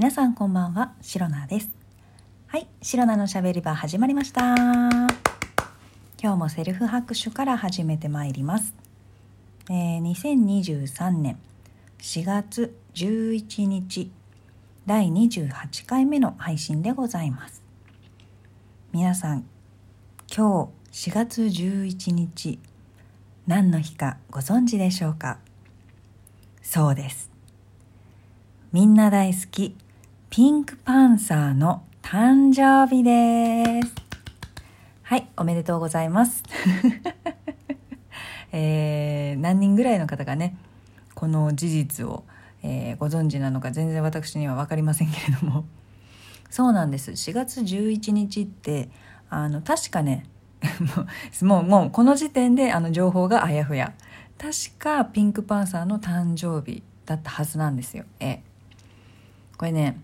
皆さんこんばんは、シロナです。はい、シロナのしゃべり場始まりました。今日もセルフ拍手から始めてまいります。えー、2023年4月11日第28回目の配信でございます。皆さん、今日4月11日何の日かご存知でしょうか？そうです。みんな大好きピンクパンサーの誕生日です。はい、おめでとうございます。えー、何人ぐらいの方がね、この事実を、えー、ご存知なのか全然私には分かりませんけれども、そうなんです。4月11日って、あの、確かね、もう、もう、この時点であの情報があやふや。確かピンクパンサーの誕生日だったはずなんですよ。ええ。これね、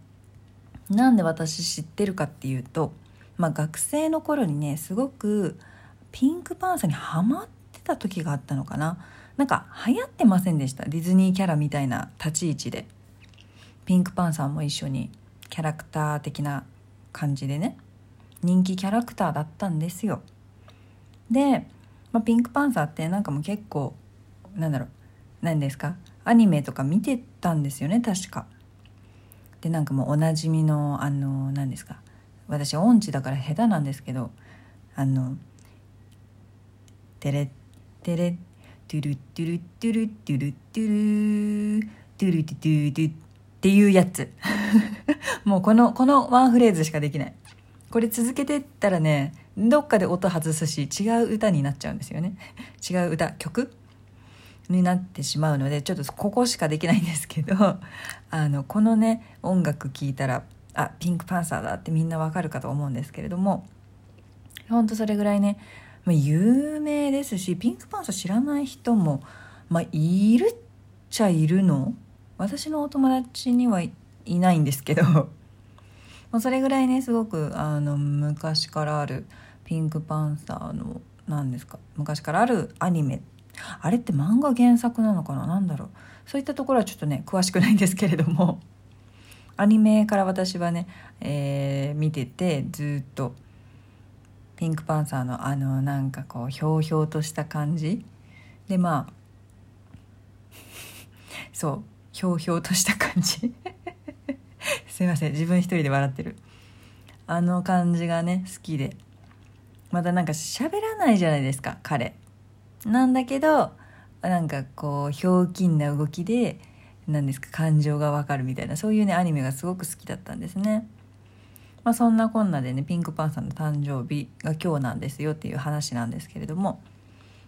なんで私知ってるかっていうと、まあ、学生の頃にねすごくピンクパンサーにハマってた時があったのかな。なんか流行ってませんでした？ディズニーキャラみたいな立ち位置で。ピンクパンサーも一緒にキャラクター的な感じでね。人気キャラクターだったんですよ。で、まあ、ピンクパンサーってなんかもう結構なんだろう何ですか？アニメとか見てたんですよね確か。でなんかもうおなじみのあの何ですか私音痴だから下手なんですけどあの「テレテレトゥルトゥルトゥルトゥルトゥルトゥルトゥルトゥトゥ」っていうやつ。もうこのこのワンフレーズしかできない。これ続けてったらねどっかで音外すし違う歌になっちゃうんですよね。違う歌曲になってしまうのでちょっとここしかできないんですけど あのこのね音楽聴いたらあピンクパンサーだってみんなわかるかと思うんですけれどもほんとそれぐらいね、ま、有名ですしピンクパンサー知らない人も、まあ、いるっちゃいるの？私のお友達にはいないんですけど まあそれぐらいねすごくあの昔からあるピンクパンサーの何ですか昔からあるアニメあれって漫画原作なのかな？何だろう？そういったところはちょっとね詳しくないんですけれども。アニメから私はね、えー、見ててずっと。ピンクパンサーのあのなんかこうひょうひょうとした感じ？でまあ そうひょうひょうとした感じ？すいません自分一人で笑ってる。あの感じがね好きで。またなんか喋らないじゃないですか彼。なんだけどなんかこうひょうきんな動きで何ですか感情がわかるみたいなそういうねアニメがすごく好きだったんですね。まあ、そんなこんなでねピンクパンサーの誕生日が今日なんですよっていう話なんですけれども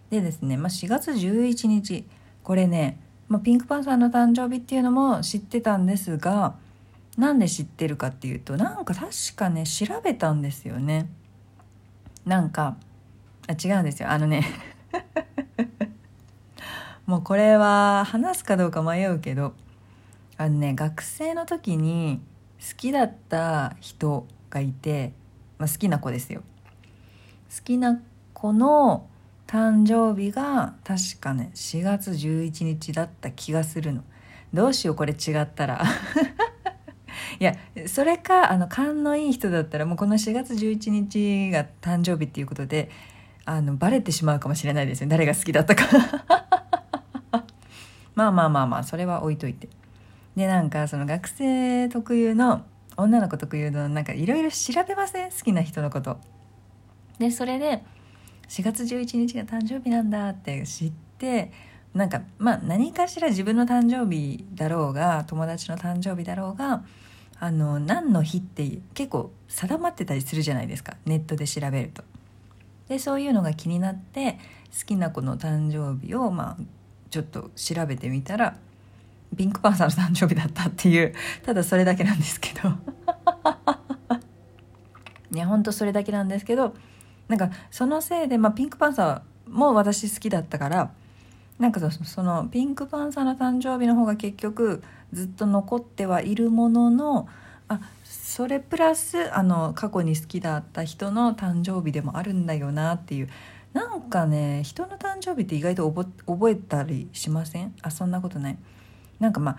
でですね、まあ、4月11日これね、まあ、ピンクパンサーの誕生日っていうのも知ってたんですがなんで知ってるかっていうとなんか確かね調べたんですよね。なんかあ違うんですよあのねもうこれは話すかどうか迷うけどあのね学生の時に好きだった人がいて、まあ、好きな子ですよ。好きな子の誕生日が確かね4月11日だった気がするの。どうしようこれ違ったら。いやそれかあの勘のいい人だったらもうこの4月11日が誕生日っていうことであのバレてしまうかもしれないですね。誰が好きだったか。まあまあまあまあそれは置いといて。でなんかその学生特有の女の子特有のなんかいろいろ調べません？好きな人のこと。でそれで4月11日が誕生日なんだって知ってなんかまあ何かしら自分の誕生日だろうが友達の誕生日だろうがあの何の日って結構定まってたりするじゃないですか。ネットで調べると。でそういうのが気になって好きな子の誕生日をまあちょっと調べてみたらピンクパンサーの誕生日だったっていうただそれだけなんですけど。いやほんとそれだけなんですけどなんかそのせいで、まあ、ピンクパンサーも私好きだったからなんかそのピンクパンサーの誕生日の方が結局ずっと残ってはいるもののあそれプラスあの過去に好きだった人の誕生日でもあるんだよなっていう。なんかね人の誕生日って意外と覚えたりしません？あそんなことない。なんかまあ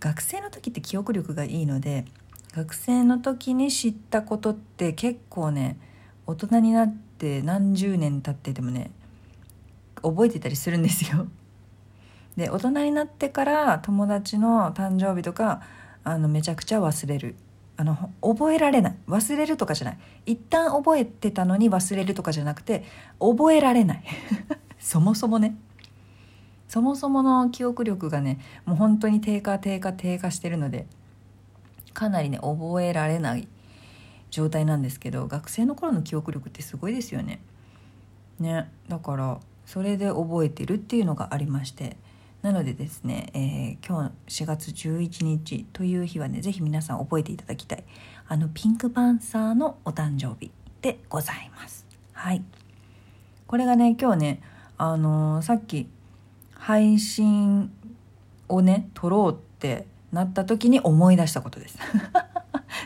学生の時って記憶力がいいので学生の時に知ったことって結構ね大人になって何十年経っててもね覚えてたりするんですよ。で大人になってから友達の誕生日とかあのめちゃくちゃ忘れる。あの覚えられない。忘れるとかじゃない。一旦覚えてたのに忘れるとかじゃなくて覚えられない。そもそもね。そもそもの記憶力がねもう本当に低下低下低下してるのでかなりね覚えられない状態なんですけど学生の頃の記憶力ってすごいですよね。ね。だからそれで覚えてるっていうのがありましてなのでですね、えー、今日4月11日という日はね是非皆さん覚えていただきたいあのピンクパンサーのお誕生日でございます。はいこれがね今日ねあのー、さっき配信をね撮ろうってなった時に思い出したことです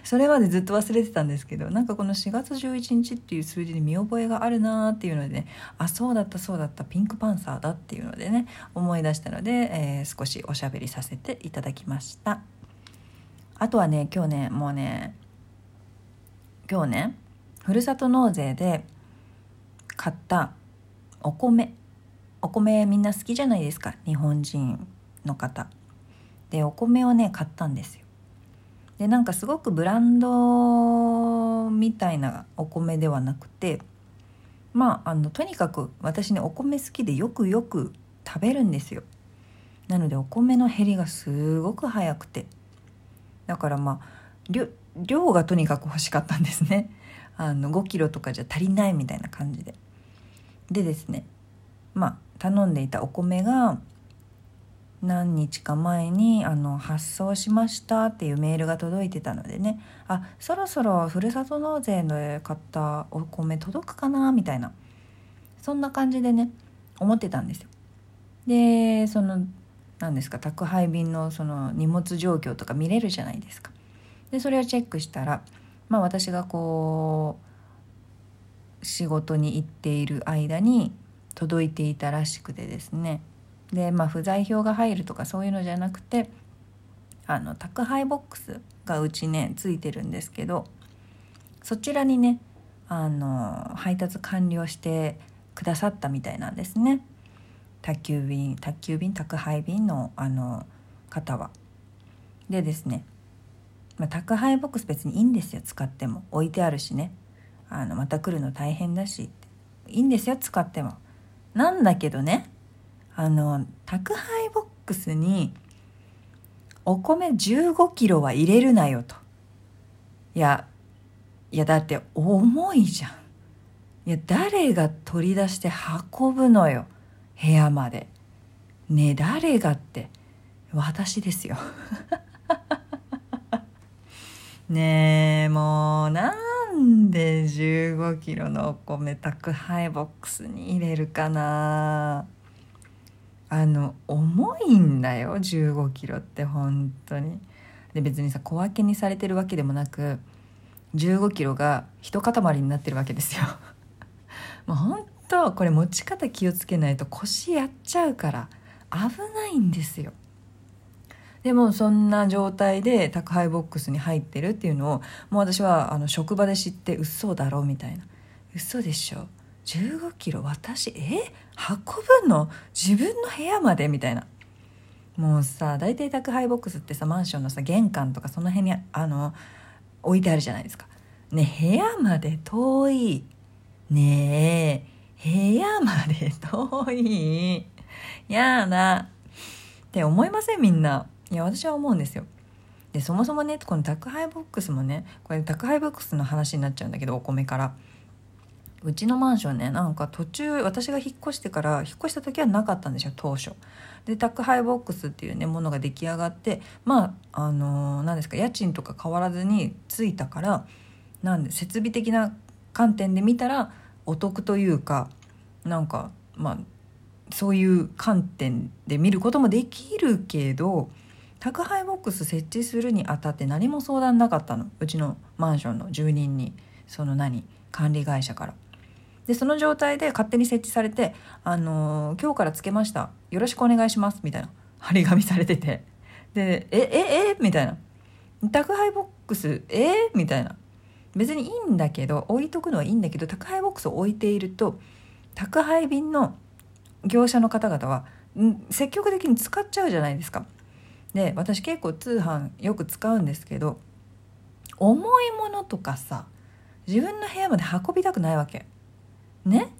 それまでずっと忘れてたんですけどなんかこの4月11日っていう数字に見覚えがあるなーっていうのでねあそうだったそうだったピンクパンサーだっていうのでね思い出したので、えー、少しおしゃべりさせていただきました。あとはね今日ねもうね今日ねふるさと納税で買ったお米お米みんな好きじゃないですか日本人の方。でお米をね買ったんですよ。でなんかすごくブランドみたいなお米ではなくてまああのとにかく私ねお米好きでよくよく食べるんですよ。なのでお米の減りがすごく早くて。だからまあ量がとにかく欲しかったんですね。あの5キロとかじゃ足りないみたいな感じで。でですねまあ頼んでいたお米が何日か前にあの発送しましたっていうメールが届いてたのでねあそろそろふるさと納税で買ったお米届くかなみたいなそんな感じでね思ってたんですよ。でその何ですか宅配便のその荷物状況とか見れるじゃないですか。でそれをチェックしたらまあ私がこう仕事に行っている間に届いていたらしくてですねでまあ不在票が入るとかそういうのじゃなくてあの宅配ボックスがうちねついてるんですけどそちらにねあの配達完了してくださったみたいなんですね宅急便宅急便宅配便のあの方は。でですね、まあ、宅配ボックス別にいいんですよ使っても置いてあるしねあのまた来るの大変だしいいんですよ使っても。なんだけどねあの宅配ボックスにお米15キロは入れるなよと。いやいやだって重いじゃん。いや誰が取り出して運ぶのよ部屋まで。ね誰がって。私ですよ。ねえもうなんで15キロのお米宅配ボックスに入れるかな。あの重いんだよ15キロって本当に。で別にさ小分けにされてるわけでもなく15キロが一塊になってるわけですよ。もう本当これ持ち方気をつけないと腰やっちゃうから危ないんですよ。でもそんな状態で宅配ボックスに入ってるっていうのをもう私はあの職場で知って嘘だろうみたいな。嘘でしょ。15キロ私え？運ぶの？自分の部屋まで？みたいな。もうさ大体宅配ボックスってさマンションのさ玄関とかその辺にあの置いてあるじゃないですか。ね部屋まで遠い。ねえ部屋まで遠い。やだ。って思いません？みんな。いや私は思うんですよ。でそもそもねこの宅配ボックスもねこれ宅配ボックスの話になっちゃうんだけどお米から。うちのマンションねなんか途中私が引っ越してから引っ越した時はなかったんですよ当初。で宅配ボックスっていうねものが出来上がってまああの何、ですか家賃とか変わらずについたからなんで設備的な観点で見たらお得というかなんかまあそういう観点で見ることもできるけど宅配ボックス設置するにあたって何も相談なかったのうちのマンションの住人にその何管理会社から。でその状態で勝手に設置されて「あのー、今日からつけました。よろしくお願いします」みたいな。張り紙されてて。で「えええ？えみたいな。宅配ボックス？え？ー、みたいな。別にいいんだけど置いとくのはいいんだけど宅配ボックスを置いていると宅配便の業者の方々は積極的に使っちゃうじゃないですか。で私結構通販よく使うんですけど重いものとかさ自分の部屋まで運びたくないわけ。ね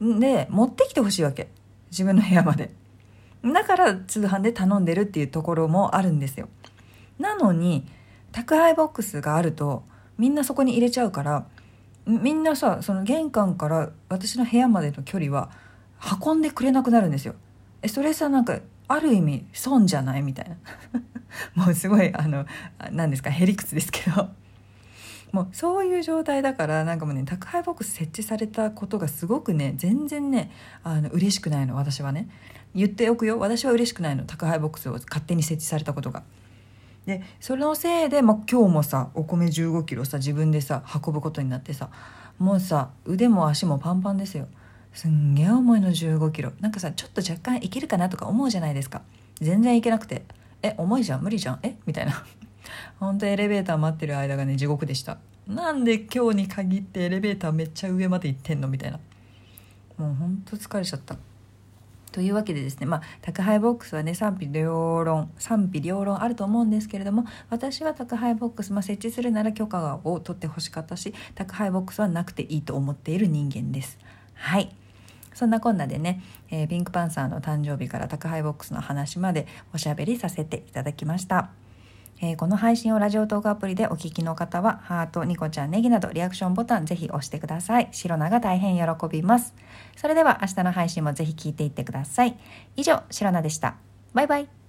で持ってきてほしいわけ自分の部屋まで。だから通販で頼んでるっていうところもあるんですよ。なのに宅配ボックスがあるとみんなそこに入れちゃうからみんなさその玄関から私の部屋までの距離は運んでくれなくなるんですよ。えそれさなんかある意味損じゃない？みたいな もうすごいあの何ですか？へりくつですけどもうそういう状態だからなんかもうね宅配ボックス設置されたことがすごくね全然ねあの嬉しくないの私はね。言っておくよ。私は嬉しくないの。宅配ボックスを勝手に設置されたことが。でそのせいで、まあ、今日もさお米1 5キロさ自分でさ運ぶことになってさもうさ腕も足もパンパンですよ。すんげえ重いの1 5キロ。なんかさちょっと若干いけるかなとか思うじゃないですか。全然いけなくて。え重いじゃん？無理じゃん？え？みたいな。本当エレベーター待ってる間がね地獄でしたなんで今日に限ってエレベーターめっちゃ上まで行ってんのみたいなもうほんと疲れちゃったというわけでですね、まあ、宅配ボックスはね賛否両論賛否両論あると思うんですけれども私は宅配ボックス、まあ、設置するなら許可を取ってほしかったし宅配ボックスはなくていいと思っている人間です。はいそんなこんなでね、えー、ピンクパンサーの誕生日から宅配ボックスの話までおしゃべりさせていただきました。えー、この配信をラジオトークアプリでお聞きの方は、ハート、ニコちゃん、ネギなどリアクションボタンぜひ押してください。シロナが大変喜びます。それでは明日の配信もぜひ聞いていってください。以上、シロナでした。バイバイ。